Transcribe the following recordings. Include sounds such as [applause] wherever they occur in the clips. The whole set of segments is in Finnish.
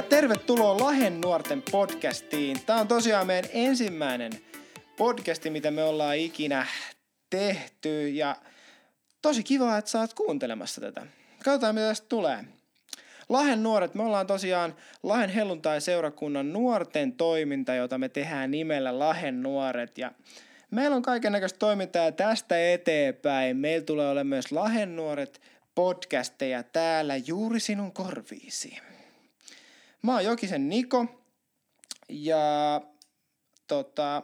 ja tervetuloa Lahen nuorten podcastiin. Tämä on tosiaan meidän ensimmäinen podcasti, mitä me ollaan ikinä tehty ja tosi kiva, että oot kuuntelemassa tätä. Katsotaan, mitä tästä tulee. Lahen nuoret, me ollaan tosiaan Lahen helluntai-seurakunnan nuorten toiminta, jota me tehdään nimellä Lahen nuoret. Ja meillä on kaiken näköistä toimintaa tästä eteenpäin. Meillä tulee olemaan myös Lahen nuoret podcasteja täällä juuri sinun korviisi. Mä oon Jokisen Niko ja tota,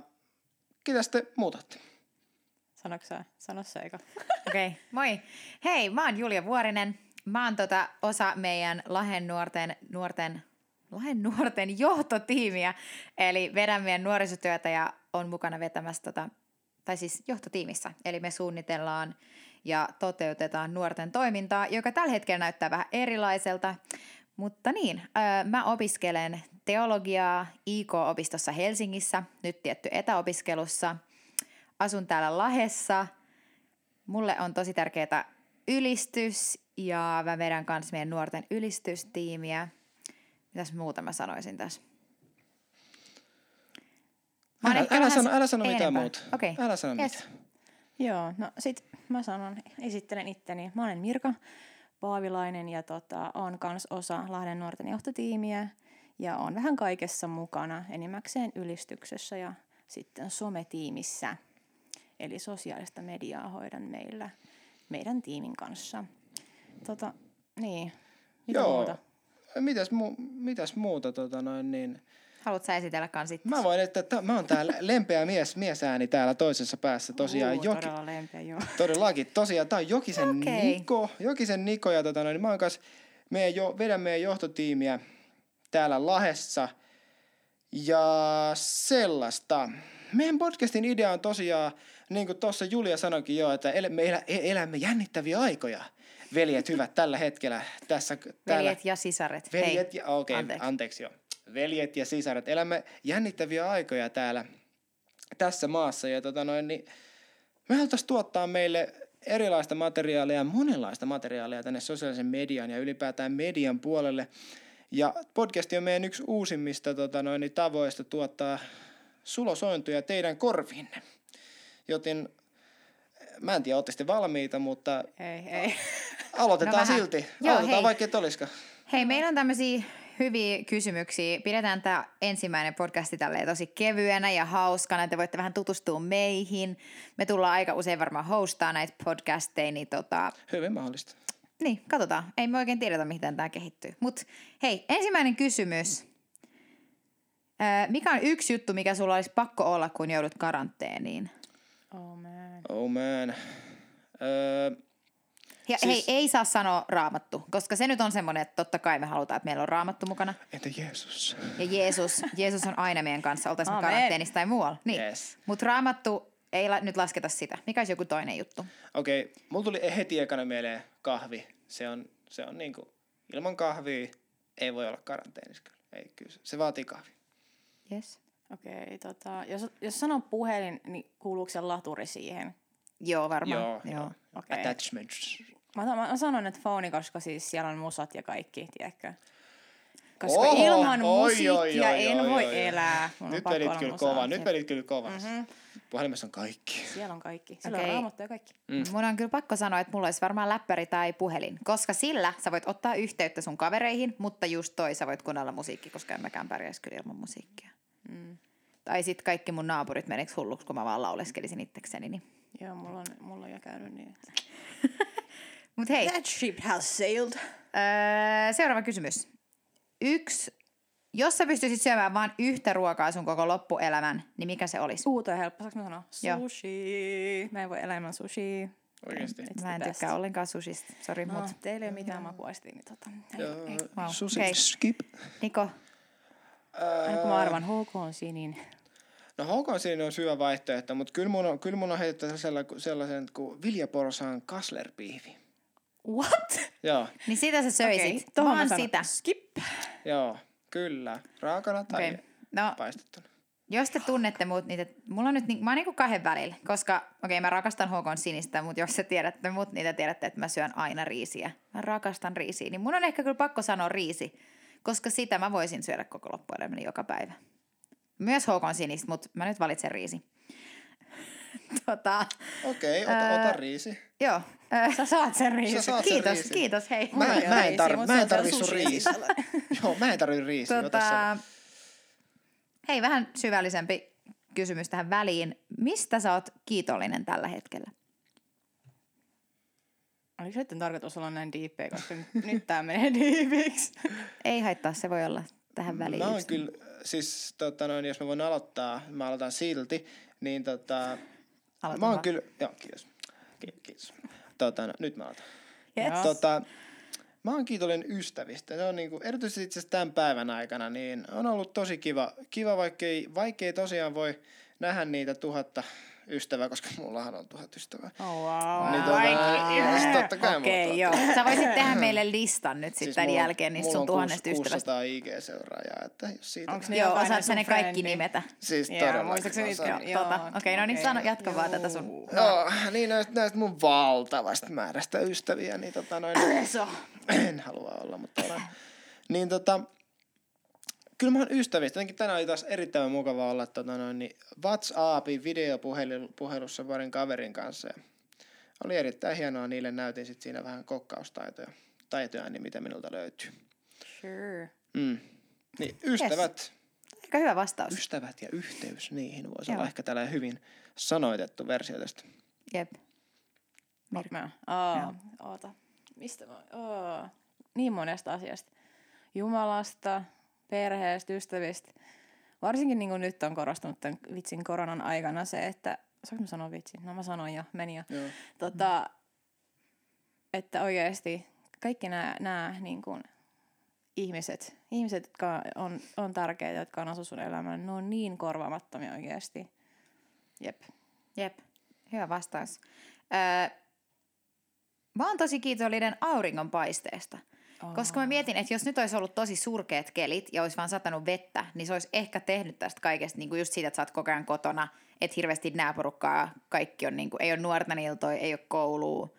ketä te muutatte? Sanoiko sä? Sano se eka. [laughs] Okei, okay, moi. Hei, mä oon Julia Vuorinen. Mä oon tota osa meidän Lahen nuorten, nuorten, Lahen nuorten [laughs] johtotiimiä. Eli vedän meidän nuorisotyötä ja on mukana vetämässä tota, tai siis johtotiimissä. Eli me suunnitellaan ja toteutetaan nuorten toimintaa, joka tällä hetkellä näyttää vähän erilaiselta. Mutta niin, mä opiskelen teologiaa IK-opistossa Helsingissä, nyt tietty etäopiskelussa. Asun täällä Lahessa. Mulle on tosi tärkeää ylistys ja mä vedän kanssa meidän nuorten ylistystiimiä. Mitäs muuta mä sanoisin tässä? Mä älä, älä, sano, älä sano mitään muuta. Okay. Älä sano yes. mitään. Joo, no sit mä sanon, esittelen itteni. Mä olen Mirka Paavilainen ja tota, on kans osa Lahden nuorten johtotiimiä ja on vähän kaikessa mukana, enimmäkseen ylistyksessä ja sitten sometiimissä. Eli sosiaalista mediaa hoidan meillä meidän tiimin kanssa. Tota, niin, mitä Joo. muuta? Mitäs, mu- mitäs muuta tota noin niin... Haluatko sä esitellä kans itse? Mä voin, että t- mä oon täällä lempeä mies, miesääni täällä toisessa päässä. Tosiaan Uu, Joki, Todella lempeä, joo. [laughs] todellakin. Tosiaan tää on Jokisen Okei. Niko. Jokisen Niko ja tota noin, mä oon kanssa meidän jo, vedän meidän johtotiimiä täällä Lahessa. Ja sellaista. Meidän podcastin idea on tosiaan, niin kuin tuossa Julia sanoikin jo, että el- me elä- e- elämme jännittäviä aikoja. Veljet hyvät tällä hetkellä. Tässä, täällä. Veljet ja sisaret. Veljet Hei. ja, okei, okay, anteeksi. anteeksi. anteeksi jo. Veljet ja sisaret. Elämme jännittäviä aikoja täällä tässä maassa. Ja tota noin, niin me haluttaisiin tuottaa meille erilaista materiaalia, monenlaista materiaalia tänne sosiaalisen median ja ylipäätään median puolelle. Ja podcast on meidän yksi uusimmista tota noin, niin tavoista tuottaa sulosointuja teidän korviinne. Joten mä en tiedä, ootte valmiita, mutta Ei, ei. aloitetaan No vähän. silti. Joo, aloitetaan hei. vaikka et olisikaan. Hei, meillä on tämmöisiä hyviä kysymyksiä. Pidetään tämä ensimmäinen podcasti tälleen tosi kevyenä ja hauskana. Te voitte vähän tutustua meihin. Me tullaan aika usein varmaan hostaa näitä podcasteja, niin tota, Hyvin mahdollista. niin, katsotaan. Ei me oikein tiedetä, miten tämä kehittyy. Mutta hei, ensimmäinen kysymys. Öö, mikä on yksi juttu, mikä sulla olisi pakko olla, kun joudut karanteeniin? Oh man. Oh man. Öö, Ja Siis- hei, ei saa sanoa raamattu, koska se nyt on semmoinen, että totta kai me halutaan, että meillä on raamattu mukana. entä Jeesus? Ja Jeesus, Jeesus on aina meidän kanssa, oltaisiin karanteenissa tai muualla. Niin. Yes. Mutta raamattu, ei la, nyt lasketa sitä. Mikä olisi joku toinen juttu? Okei, okay, mulla tuli heti ekana mieleen kahvi. Se on, se on niinku, ilman kahvia ei voi olla karanteenissa kyllä. Ei, kyllä. se- Se vaatii kahvi. Yes. Okei, tota, jos, jos sanon puhelin, niin kuuluuko se laturi siihen? Joo, varmaan. Joo, joo. Okei. Attachments. Mä, mä, mä sanon, että phone, koska siis siellä on musat ja kaikki, tiedätkö? Koska Oho, ilman oi, musiikkia oi, oi, en oi, voi oi, elää. Mun Nyt vedit olla kyllä kova, nyt Jep. vedit kyllä kova. Mhm. Puhelimessa on kaikki. Siellä on kaikki. Siellä Okei. on raamattu ja kaikki. Mm. Mun on kyllä pakko sanoa, että mulla olisi varmaan läppäri tai puhelin, koska sillä sä voit ottaa yhteyttä sun kavereihin, mutta just toi sä voit kuunnella musiikki, koska en mäkään pärjäisi kyllä ilman musiikkia. Mm. Tai sitten kaikki mun naapurit meniks hulluksi, kun mä vaan lauleskelisin itsekseni. Niin. Joo, mulla on, mulla on jo käynyt niin. [laughs] Mut hei, That ship has sailed. öö, seuraava kysymys. Yksi, jos sä pystyisit syömään vain yhtä ruokaa sun koko loppuelämän, niin mikä se olisi? Uu, toi on helppo. Saanko mä sanoa? Joo. Sushi. Mä en voi elää ilman sushi. Oikeesti. It's Mä en best. tykkää ollenkaan sushista, sori No, mut. teillä ei ole mitään makuaisti, niin tota. Ei, Joo, ei. Wow, susi, okei. skip. Niko, Aina kun mä arvan HK on sinin. No Hokon siinä on hyvä vaihtoehto, mutta kyllä mun on, kyllä mun on heitetty sellaisen, sellaisen kuin viljaporsaan kaslerpiivi. What? Joo, niin sitä sä söisit. Mä Vaan sanon sitä. Skip. joo, kyllä. Raakana tai Okei. No, paistettuna. jos te tunnette mut, niin te, mulla on nyt, niin, mä oon niinku kahden välillä, koska okei okay, mä rakastan Hokon sinistä, mutta jos te tiedätte mut, niin te tiedätte, että mä syön aina riisiä. Mä rakastan riisiä, niin mun on ehkä kyllä pakko sanoa riisi, koska sitä mä voisin syödä koko loppuelämäni joka päivä. Myös houkon sinistä, mutta mä nyt valitsen riisi. [laughs] tota, Okei, okay, ota, ota riisi. joo. Sä saat sen riisin. Sä saat sen kiitos, riisin. kiitos, hei. Mä, ei mä en, tar- mä en tarvi sun riisiä. [laughs] Joo, mä en tarvi riisiä. Tota, hei, vähän syvällisempi kysymys tähän väliin. Mistä sä oot kiitollinen tällä hetkellä? Oliko se nyt tarkoitus olla näin diippeä, koska nyt, nyt tää menee [laughs] diipiksi. Ei haittaa, se voi olla tähän väliin. Mä oon kyllä, siis tota noin, jos mä voin aloittaa, mä aloitan silti, niin tota, Aloita mä oon vaan. kyllä, joo, kiitos. Ki- Kiitos. Tota, no, nyt mä aloitan. Yes. Tota, mä oon kiitollinen ystävistä. Se on niinku, erityisesti itse asiassa tämän päivän aikana, niin on ollut tosi kiva, kiva vaikkei, vaikkei tosiaan voi nähdä niitä tuhatta ystävää, koska mullahan on tuhat ystävää. Oh, wow. Niin Ai, siis totta kai Okei, mulla joo. on Sä voisit tehdä [laughs] meille listan nyt sitten tämän mulla on- jälkeen niistä mulla sun on tuhannesta ystävästä. 600 IG-seuraajaa, että jos siitä... Onks ne Joo, jokainen osaat sä sun ne kaikki nimetä. Siis Joo, todella. muistaakseni osaan. niitä- Joo, Tota, okei, no niin, sano- jatka vaan tätä sun-. Joo, niin näistä, näistä mun valtavasta määrästä ystäviä, niin tota noin, [coughs] en halua olla, mutta olen. Niin tota, kyllä mä oon ystävistä. Jotenkin tänään oli taas erittäin mukava olla tota noin, niin WhatsAppin videopuhelussa parin kaverin kanssa. Ja oli erittäin hienoa, niille näytin sit siinä vähän kokkaustaitoja. Taitoja, niin mitä minulta löytyy. Sure. Mm. Niin, ystävät, Aika hyvä vastaus. ystävät ja yhteys niihin voisi Joo. olla ehkä tällainen hyvin sanoitettu versio tästä. Jep. Onko mä? Aa, oota. Mistä mä? Aa. Niin monesta asiasta. Jumalasta, perheestä, ystävistä. Varsinkin niin kuin nyt on korostunut tämän vitsin koronan aikana se, että... Saanko mä sanoa vitsin? No mä sanoin jo, meni jo. Joo. Tota, että oikeasti kaikki nämä, nämä niin kuin, ihmiset, ihmiset, jotka on, on tärkeitä, jotka on asu sun elämään, ne on niin korvaamattomia oikeasti. Jep. Jep. Hyvä vastaus. Öö, mä oon tosi kiitollinen auringonpaisteesta. Koska mä mietin, että jos nyt olisi ollut tosi surkeat kelit ja olisi vaan satanut vettä, niin se olisi ehkä tehnyt tästä kaikesta, niin kuin just siitä, että sä oot koko ajan kotona, että hirveästi nää porukkaa, kaikki on, niin kuin, ei ole nuorten iltoja, ei ole koulua.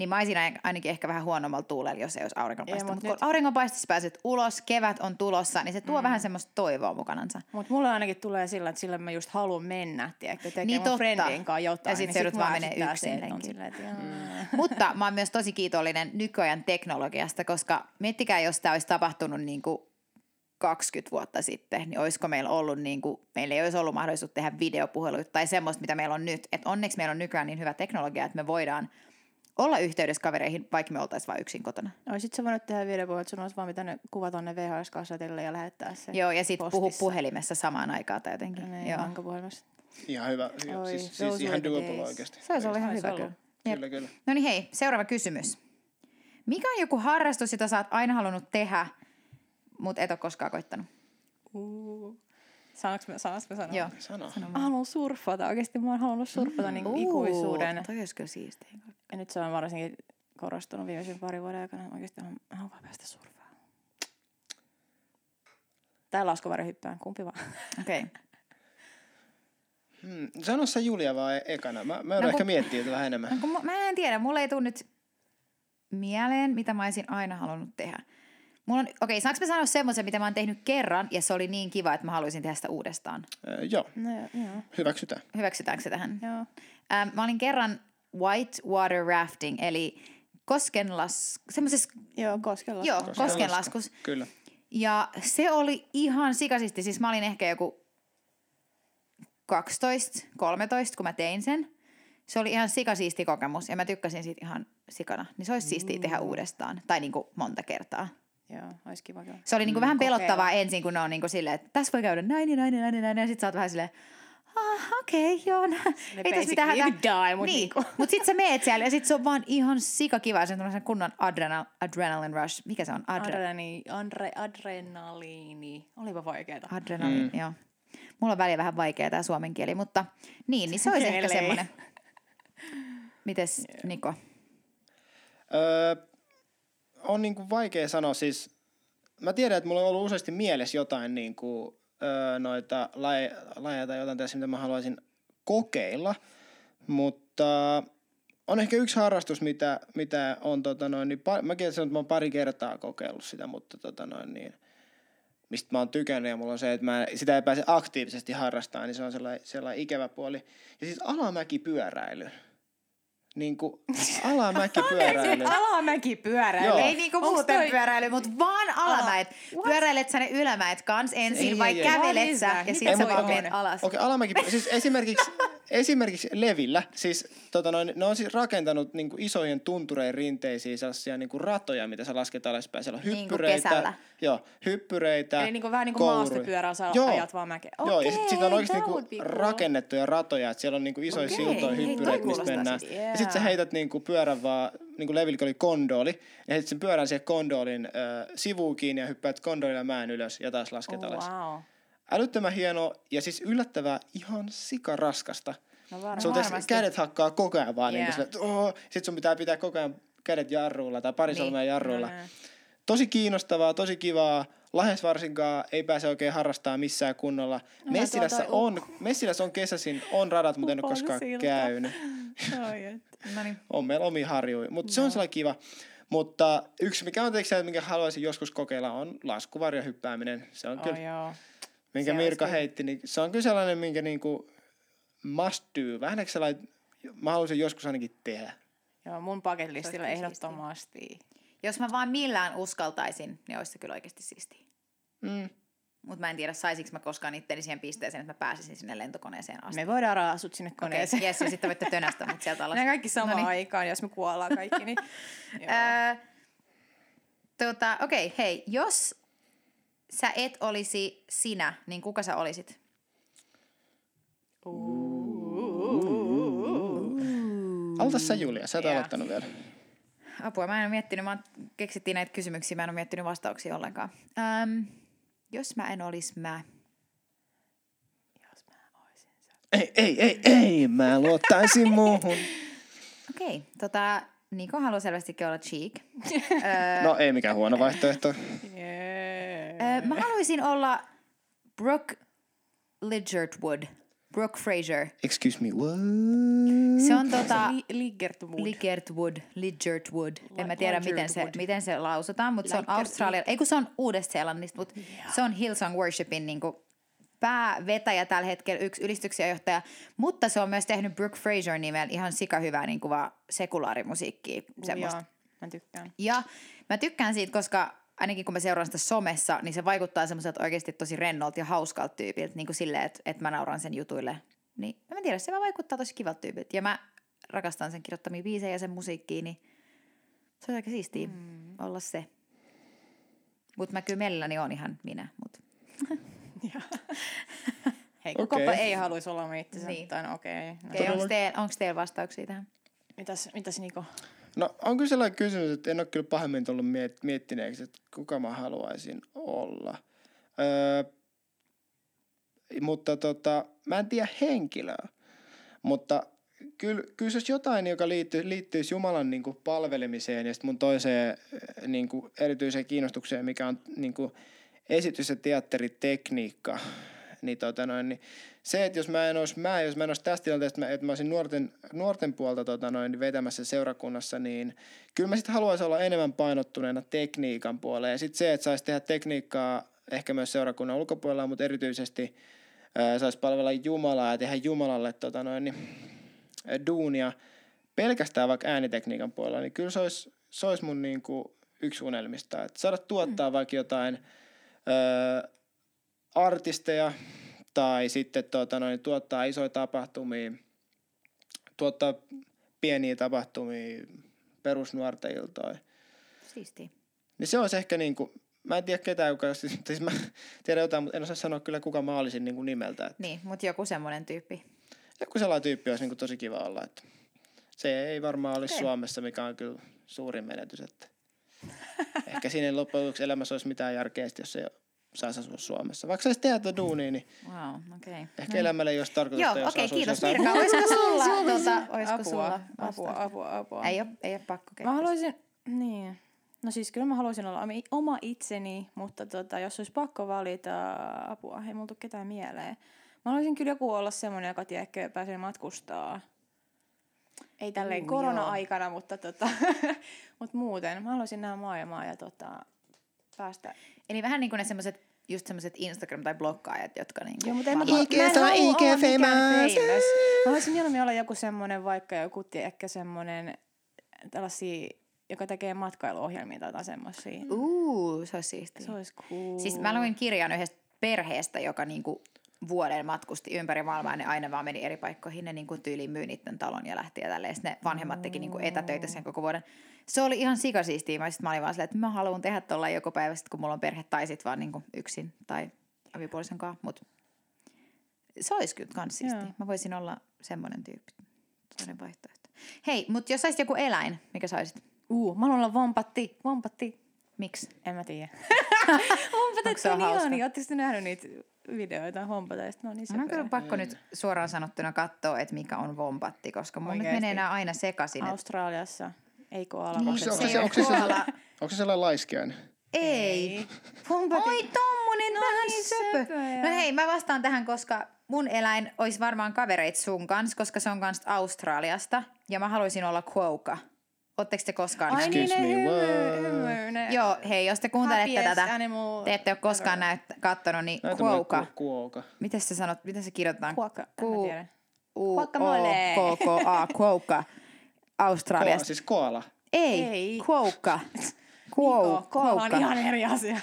Niin mä olisin ain- ainakin ehkä vähän huonommalla tuulella, jos ei olisi auringonpaiste. Mut Mutta kun nyt- auringonpaisteessa pääset ulos, kevät on tulossa, niin se tuo mm. vähän semmoista toivoa mukanansa. Mutta mulle ainakin tulee sillä, että sillä mä just haluan mennä, tiedätkö, tekemään Niin mun friendin kanssa jotain. Ja sit niin mua vaan menee yksin jaa. Mutta mä oon myös tosi kiitollinen nykyajan teknologiasta, koska miettikää, jos tämä olisi tapahtunut niin kuin 20 vuotta sitten, niin olisiko meillä ollut, niin kuin, meillä ei olisi ollut mahdollisuus tehdä videopuheluita tai semmoista, mitä meillä on nyt. Et onneksi meillä on nykyään niin hyvä teknologia, että me voidaan olla yhteydessä kavereihin, vaikka me oltaisiin vain yksin kotona. Oisit sä voinut tehdä videopuhelut, että sun olisi vaan pitänyt kuvata ne VHS-kassetille ja lähettää se Joo, ja sitten puhu puhelimessa samaan aikaan tai jotenkin. Niin, Joo. Ihan hyvä. Oi, siis, siis ihan doable oikeasti. Se olisi ollut ihan hyvä ollut. kyllä. Kyllä, kyllä. No niin hei, seuraava kysymys. Mikä on joku harrastus, jota sä oot aina halunnut tehdä, mutta et ole koskaan koittanut? Uh. Saanko mä, saanko mä sanoa? Joo. Sano. Mä haluan surffata. Oikeasti mä oon halunnut surffata mm. niin ikuisuuden. Toi olisi kyllä siistiä. Ja nyt se on varsinkin korostunut viimeisen parin vuoden aikana. Oikeasti mä haluan vaan päästä surffaan. Tai laskuvarjohyppään, kumpi vaan. Okei. Okay. Hmm. Sano sä Julia vaan e- ekana. Mä, mä No ehkä kun- miettiä tätä vähän enemmän. No, kun mä, mä en tiedä, mulle ei tule nyt mieleen, mitä mä olisin aina halunnut tehdä. Mulla on, okei, okay, saanko mä sanoa semmoisen, mitä mä oon tehnyt kerran, ja se oli niin kiva, että mä haluaisin tehdä sitä uudestaan. Ö, joo, No joo, hyväksytään. Hyväksytäänkö se tähän? joo. Ähm, mä olin kerran white water rafting, eli koskenlas... Semmoisessa, Joo, koskella. joo, Koskenlasku. koskenlaskus. Kyllä. Ja se oli ihan sikasisti. Siis mä olin ehkä joku 12, 13, kun mä tein sen. Se oli ihan sikasiisti kokemus ja mä tykkäsin siitä ihan sikana. Niin se olisi siistiä tehdä uudestaan. Tai niin kuin monta kertaa. Joo, olisi kiva kyllä. Se oli niin kuin vähän kokeilla. pelottavaa ensin, kun ne on niin kuin silleen, että tässä voi käydä näin ja näin ja näin ja näin. Ja sit sä oot vähän silleen, ah, okei, okay, joo. nä- Ei tässä mitään hätää. die, mut niin. niinku. Mut sit sä meet siellä ja sit se on vaan ihan sikakiva. Se on kunnon adrenal, adrenaline rush. Mikä se on? Adre- Adrenaliini, andre, adrenaliini. Olipa vaikeeta. Adrenaliini, mm. joo. Mulla on väliä vähän vaikea tämä suomen kieli, mutta niin, niin se olisi ehkä semmoinen. [laughs] Mites Niko? Öö, on niinku vaikea sanoa siis, mä tiedän, että mulla on ollut useasti mielessä jotain niinku, öö, noita laje, lajeja tai jotain tässä, mitä mä haluaisin kokeilla, mutta on ehkä yksi harrastus, mitä, mitä on, tota noin, niin pa, mäkin sanon, että mä oon pari kertaa kokeillut sitä, mutta tota noin, niin, mistä mä oon tykännyt ja mulla on se, että mä sitä ei pääse aktiivisesti harrastamaan, niin se on sellainen, sellainen ikävä puoli. Ja siis alamäkipyöräily. Niin kuin alamäkipyöräily. Alamäkipyöräily. Joo. Ei niinku Onks muuten toi- pyöräily, mutta vaan alamäet. What? Pyöräilet sä ne ylämäet kans ensin Ei, vai ei, ei. kävelet is sä that? ja Mitä sit Ei, sä vaan okei. menet alas. Okei, alamäki, siis esimerkiksi, esimerkiksi Levillä, siis tota noin, ne on siis rakentanut niin kuin isojen tuntureiden rinteisiin sellaisia niin kuin ratoja, mitä sä lasket alaspäin. Siellä on Niin kuin hyppyreitä. kesällä. Joo, hyppyreitä. Eli niinku vähän niinku kouruja. maastopyörää sä Joo. ajat vaan mäkeä. Joo, ja sitten sit on oikeasti niinku rakennettuja ratoja, että siellä on niinku isoja Okei, siltoja, hyppyreitä, mistä mennään. sit- Ja sitten sä yeah. heität niinku pyörän vaan, niinku Levilläkin oli kondoli, ja sitten sen pyörän siihen kondolin äh, sivuun kiinni ja hyppäät kondolilla mäen ylös ja taas lasket alas. Oh, wow. Älyttömän hienoa ja siis yllättävää ihan sikaraskasta. No varmaan. Sun kädet hakkaa koko ajan vaan. Yeah. Niin kuin oh, sit sun pitää pitää koko ajan kädet jarruilla tai pari Niin. jarruilla. No, no. Tosi kiinnostavaa, tosi kivaa. Lahes varsinkaan ei pääse oikein harrastaa missään kunnolla. No, Messilässä on, Messilässä on kesäisin, on radat, mutta en ole koskaan silta. käynyt. [laughs] No niin. On meillä omi harjuja, mutta se on sellainen kiva. Mutta yksi, mikä on tietysti, minkä haluaisin joskus kokeilla, on laskuvarjohyppääminen. Se on kyllä Oh, joo. Minkä Se Mirka olisi heitti, niin se on kyllä sellainen, minkä niinku must do. Vähän ehkä sellainen, mä haluaisin joskus ainakin tehdä. Joo, mun bucket listillä kyllä ehdottomasti. Jos mä vaan millään uskaltaisin, niin olisi se kyllä oikeasti siistiä. Mm. Mutta mä en tiedä, saisinko mä koskaan itteni siihen pisteeseen, että mä pääsisin sinne lentokoneeseen asti. Me voidaan raada sut sinne Okei, koneeseen. yes, ja sitten voitte tönästä mut sieltä alas. [laughs] Ne kaikki samaan Noniin. aikaan, jos me kuollaan kaikki. Niin, [laughs] joo. Öö, tota, okei, okay, hei, jos sä et olisi sinä, niin kuka sä olisit? Aloita sä Julia, sä et Yeah. aloittanut vielä. Apua, mä en ole miettinyt, mä keksittiin näitä kysymyksiä, mä en ole miettinyt vastauksia ollenkaan. Öm, jos mä en olisi mä. Jos mä oisin sä. Ei, ei, ei, ei, mä luottaisin [laughs] muuhun. Okei, okay, tota, Niko haluaa selvästikin olla cheek. No ei mikään huono vaihtoehto. Yeah. Mä haluaisin olla Brooke Ligertwood. Brooke Fraser. Excuse me, what? Se on tota... Li- Ligertwood. Ligertwood, Ligertwood. En mä tiedä, miten se, miten se lausutaan, mutta se on. Australia. Ei kun se on Uudesta-Seelannista, mutta se on Hillsong Worshipin niinku päävetäjä tällä hetkellä, yksi ylistyksiäjohtaja. Mutta se on myös tehnyt Brooke Fraser nimellä ihan sikahyvää niinku vaan sekulaarimusiikkia. Semmoista. Joo, mä tykkään. Ja mä tykkään siitä, koska ainakin kun mä seuraan sitä somessa, niin se vaikuttaa semmoiselta oikeasti tosi rennolta ja hauskalta tyypiltä, niin kuin silleen, että, että mä nauran sen jutuille. Niin mä en tiedä, se vaan vaikuttaa tosi kivalta tyypiltä. Ja mä rakastan sen kirjoittamia biisejä ja sen musiikkiin, niin se on aika siistiä mm. olla se. Mutta mä kyllä mielelläni on ihan minä, mut [laughs] Hei, kukapa Okei. ei haluaisi olla me itsensä. Niin. Tai no okei. No. okay, onko teillä vastauksia tähän? Mitäs, mitäs Niko? No on kyllä sellainen kysymys, että en ole kyllä pahemmin tullut miet- miettineeksi, että kuka mä haluaisin olla. Öö, mutta tota, mä en tiedä henkilöä. Mutta kyllä, kyllä olisi jotain, joka liittyy, liittyisi Jumalan niin kuin, palvelemiseen ja sitten mun toiseen niin kuin, erityiseen kiinnostukseen, mikä on niin kuin, esitys- ja teatteritekniikka. Niin, tota noin, niin se, että jos mä en olisi mä, jos mä en olisi tässä tilanteessa, että mä, että mä olisin nuorten, nuorten puolta tota noin, vetämässä seurakunnassa, niin kyllä mä sitten haluaisin olla enemmän painottuneena tekniikan puoleen. Ja sitten se, että saisi tehdä tekniikkaa ehkä myös seurakunnan ulkopuolella, mutta erityisesti ää, saisi palvella Jumalaa ja tehdä Jumalalle tota noin, niin, duunia pelkästään vaikka äänitekniikan puolella, niin kyllä se olisi, se olisi mun niin kuin yksi unelmista. Että saada tuottaa mm. vaikka jotain ää, artisteja tai sitten tota noin, tuottaa isoja tapahtumia, tuottaa pieniä tapahtumia, perusnuorten iltoja. Siistiä. Niin se olisi ehkä niin kuin, mä en tiedä ketään, joka, siis, [laughs] siis mä tiedän jotain, mutta en osaa sanoa kyllä kuka mä olisin niin kuin nimeltä. Että Niin, mutta joku semmoinen tyyppi. joku sellainen tyyppi olisi niin kuin tosi kiva olla. Että se ei varmaan olisi Okei. Suomessa, mikä on kyllä suurin menetys. Että ehkä siinä loppujen lopuksi elämässä olisi mitään järkeä, jos ei saisi asua Suomessa. Vaikka saisi tehdä tehdä niin Wow, okei. Okay. ehkä elämällä ei olisi tarkoitusta, Joo, jos okei, asuisi kiitos jossain Mirka. Olisiko sulla, tuota, Apua, olisiko sulla apua, apua, apua. Ei ole, ei ole pakko Mä kertoa. haluaisin, niin. No siis kyllä mä haluaisin olla omi- oma itseni, mutta tota, jos olisi pakko valita apua, ei multa ketään mieleen. Mä haluaisin kyllä joku olla semmoinen, joka tiedätkö, pääsee matkustaa. ei tälleen Uu, korona-aikana, mutta, tota, [laughs] mutta muuten. Mä haluaisin nähdä maailmaa ja tota, päästä. Eli vähän niin kuin ne semmoiset, just semmoiset Instagram- tai bloggaajat, jotka niinku Joo, mutta en, vaan- IG mä en IG famous. famous. Mä mieluummin olla joku semmoinen, vaikka joku, ehkä semmoinen, tällaisia, joka tekee matkailuohjelmia tai jotain semmoisia. Uu, se olisi siistiä. Se olisi cool. Siis mä luin kirjan yhdestä perheestä, joka niinku vuoden matkusti ympäri maailmaa ne aina vaan meni eri paikkoihin. Ne niinku tyyliin myy niiden talon ja lähti ja tälleen. Sitten ne vanhemmat teki niinku etätöitä sen koko vuoden. Se oli ihan sikasiistiä. Mä, sit mä olin vaan silleen, että mä haluan tehdä tuolla joku päivä, sit kun mulla on perhe tai sit vaan niinku yksin tai avipuolisen kanssa. Mut se olisi kyllä kans siistiä. Mä voisin olla semmoinen tyyppi. Sellainen vaihtoehto. Hei, mutta jos saisit joku eläin, mikä saisit? Uu, mä haluan olla vompatti, vompatti. Miksi? En mä tiedä. [laughs] Se on hauska? ihania. Ootteko te nähnyt niitä videoita vompateista? No niin Mä on kyllä pakko nyt suoraan sanottuna katsoa, että mikä on vompatti, koska mun nyt Oikeesti. menee nämä aina sekaisin. et- Australiassa. Ei koala. Niin, Se, onko, Se se, onko, se onko se sellainen laiskiainen? Ei. Vompatti. Oi tommonen No vähän niin, söpö. söpöjä. No hei, mä vastaan tähän, koska mun eläin olisi varmaan kavereit sun kanssa, koska se on kanssa Australiasta. Ja mä haluaisin olla quokka. Ootteko te koskaan Ai? Excuse niin, ne me, what? Joo, hei, jos te kuuntelette happiest tätä, animal te ette ole koskaan näyt, kattonut, niin Näytä mulle quokka. ku- kuoka. Miten se sanot, miten se kirjoitetaan? Mä tiedä. U Guacamole. O K K A. [laughs] Koala, Australiasta. siis koala. Ei, Ei. Niko, Quo- koala on ihan eri asia.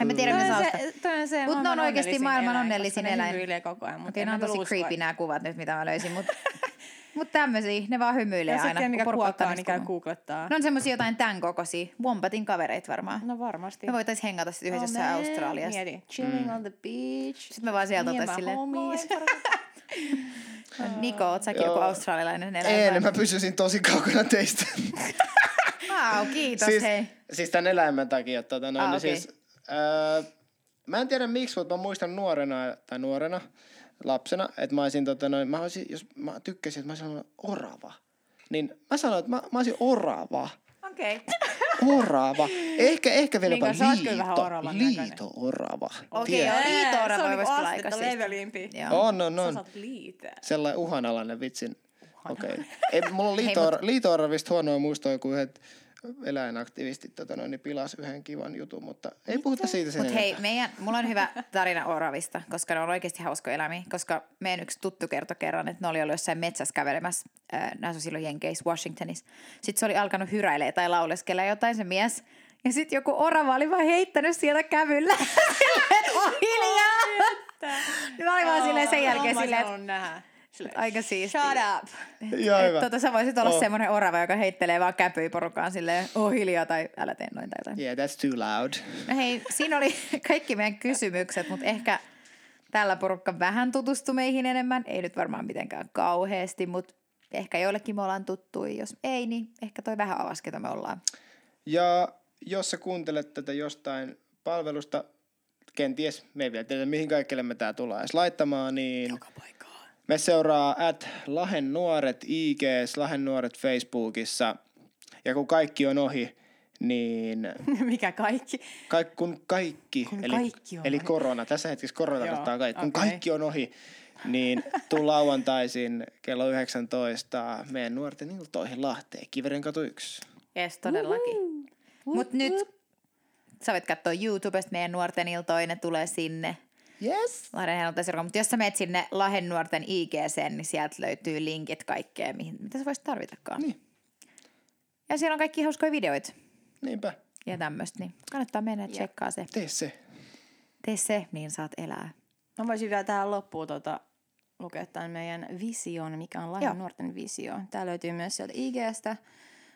En mä tiedä, mitä on se se, toi on se Mut ne on maailman onnellisin maailman eläin, onnellisin koska eläin. Ne hymyilee koko ajan. Okei, nämä on tosi creepy nämä kuvat nyt, mitä mä löysin, mutta [laughs] mut tämmösiä, ne vaan hymyilee et aina. tiedä, mikä ottaa niin käy googlettaa. Ne on semmosia jotain tämän kokoisia. Wompatin kavereit varmaan. No varmasti. Me voitais hengata sit yhdessä Oh. Australiassa. Mieti, chilling on the beach. Sitten me vaan sieltä otais my silleen, homies. [laughs] Niko, oot säkin joku australialainen eläin? En, mä pysyisin tosi kaukana teistä. [laughs] Wow, kiitos siis, hei. siis tämän eläimen takia. Tota, noin, Ah, niin okei. siis, öö, mä en tiedä miksi, mutta mä muistan nuorena, tai nuorena, lapsena, että mä olisin, tota, noin, mä olisin, jos mä tykkäsin, että mä olisin ollut orava. Niin mä sanoin, että mä, mä olisin orava. Okei. [laughs] Orava. Ehkä, ehkä vielä Niin, jopa sä liito. Liito-orava. Okei, Tiedät? joo. liito-orava on astetta aika levelimpi. On, on, Sä on. saat liitää. Sellainen uhanalainen vitsin. Okei. Okay. Mulla on liito, liito-oravista huonoa muistoa, kun yhdet eläinaktivistit tota noin, niin pilas yhden kivan jutun, mutta ei puhuta siitä sen Mutta hei, meidän, mulla on hyvä tarina oravista, koska ne on oikeasti hauskoja eläimiä. Koska meidän yksi tuttu kertoi kerran, että ne oli ollut jossain metsässä kävelemässä. Äh, nämä on silloin Jenkeissä, Washingtonissa. Sitten se oli alkanut hyräilee tai lauleskella jotain se mies. Ja sitten joku orava oli vaan heittänyt sieltä kävyllä. [laughs] [laughs] silleen, että on hiljaa. Niin mä olin vaan silleen sen jälkeen silleen, että aika siistiä. Shut up. Ihan hyvä. Tota, sä voisit olla Oh. semmoinen orava, joka heittelee vaan käpyä porukkaan silleen, oh hiljaa tai älä tee noin tai jotain. Yeah, that's too loud. No hei, siinä oli [laughs] kaikki meidän kysymykset, mutta ehkä tällä porukka vähän tutustui meihin enemmän. Ei nyt varmaan mitenkään kauheasti, mutta ehkä joillekin me ollaan tuttuja. Jos ei, niin ehkä toi vähän avasi, ketä me ollaan. Ja jos sä kuuntelet tätä jostain palvelusta, kenties, me ei vielä tiedä mihin kaikille me tää tullaan edes laittamaan, niin me seuraa at Lahen nuoret IGs, Lahen nuoret Facebookissa. Ja kun kaikki on ohi, niin [laughs] Mikä kaikki? Kaik, kun kaikki, Kun eli, kaikki on eli ohi. korona, tässä hetkessä korona Joo, tarkoittaa kaikki, kun kaikki on ohi, niin tuu lauantaisin kello 19 meidän nuorten iltoihin Lahteen, Kiveren katu 1. Yes, todellakin. Mutta nyt sä voit katsoa YouTubesta meidän nuorten iltoja, ne tulee sinne. Yes. Lahden helluntaisirkko. Mutta jos sä menet sinne Lahden nuorten IGC, niin sieltä löytyy linkit kaikkeen, mihin, mitä sä voisit tarvitakaan. Niin. Ja siellä on kaikki hauskoja videoita Niinpä, ja tämmöistä, niin kannattaa mennä ja tsekkaa se. tee se. Tee se, niin saat elää. Mä voisin vielä tähän loppuun tota, lukea tämän meidän vision, mikä on. Lahden nuorten visio. Tämä löytyy myös sieltä IGstä.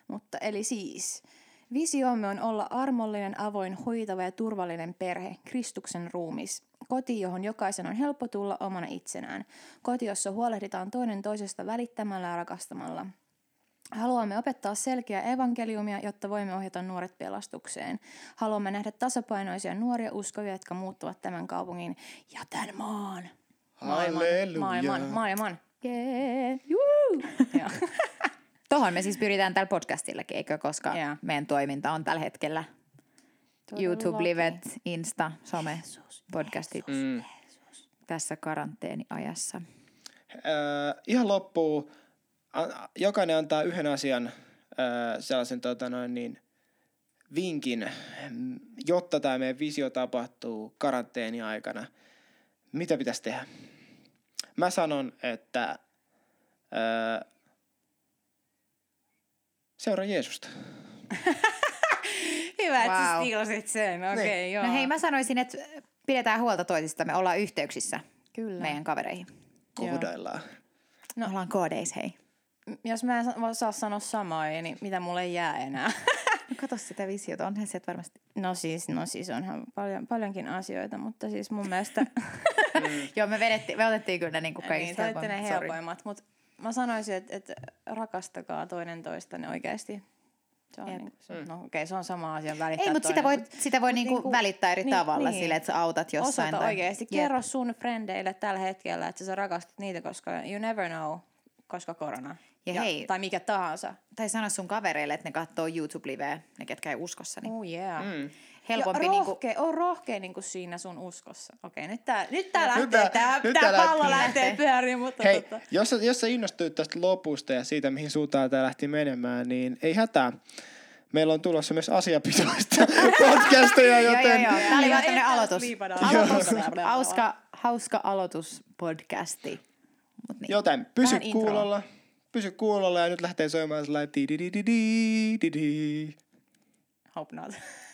Mutta eli siis, visiomme on olla armollinen, avoin, hoitava ja turvallinen perhe, Kristuksen ruumis. Koti, johon jokaisen on helppo tulla omana itsenään. Koti, jossa huolehditaan toinen toisesta välittämällä ja rakastamalla. Haluamme opettaa selkeää evankeliumia, jotta voimme ohjata nuoret pelastukseen. Haluamme nähdä tasapainoisia nuoria uskovia, jotka muuttavat tämän kaupungin ja tämän maan. Maailman, Halleluja. maailman, maailman. Yeah. Juu. [laughs] Tohon me siis pyritään tällä podcastillakin, eikö? Koska Joo. meidän toiminta on tällä hetkellä YouTube-livet, Insta, some, podcastit Mm. tässä karanteeniajassa. Äh, ihan loppuun jokainen antaa yhden asian, ää, sellaisen tota noin niin, vinkin, mm, jotta tämä meidän visio tapahtuu karanteeni aikana. Mitä pitäisi tehdä? Mä sanon, että ää, seuraa Jeesusta. [laughs] Hyvä, että sä Wow. stiilasit sen. Okei, okay, Niin. joo. No hei, mä sanoisin, että pidetään huolta toisistamme, ollaan yhteyksissä Kyllä. meidän kavereihin. Kohdaillaan. No. Ollaan koodeis, hei. Jos mä en sa- saa sanoa samaa, niin mitä mulle ei jää enää? [laughs] No kato sitä visiota, onhan se varmasti. No siis, no siis onhan paljon, paljonkin asioita, mutta siis mun mielestä... [laughs] Joo, me, vedettiin, me otettiin kyllä niin, kaikista te olette ne helpoimmat, sorry. helpoimmat, mutta mä sanoisin, että, että rakastakaa toinen toistanne oikeasti. Se on, Jep. niin, se, no okei, okay, se on sama asia välittää Ei, mutta sitä voi, sitä voi mut niinku niinku- välittää eri niin, tavalla niin. sille, että sä autat jossain. Osoita tai- oikeasti. Jep. Kerro sun frendeille tällä hetkellä, että sä rakastat niitä, koska you never know, koska korona. Ja hei- tai mikä tahansa. Tai sano sun kavereille, että ne katsoo YouTube-liveä, ne ketkä ei uskossa. Niin Oh yeah. Mm. helpompi ja niinku... rohkea, on rohkea niinku siinä sun uskossa. Okei, nyt tää, nyt tää Nyt lähtee, tää- tää, nyt tää, tää pallo lähtee. lähtee pyöriin, mutta Hei, tota, jos, jos sä innostuit tästä lopusta ja siitä, mihin suuntaan tämä lähti menemään, niin ei hätää. Meillä on tulossa myös asiapitoista [laughs] podcasteja, Joo, joten... joo, joo. Tää oli Ja vaan aloitus. Aloitus. Joo. hauska, hauska aloituspodcasti. Mut niin. Joten pysy Vähän kuulolla. Pysy kuulolla ja nyt lähtee soimaan sellainen di di di di di di. hope not. [laughs]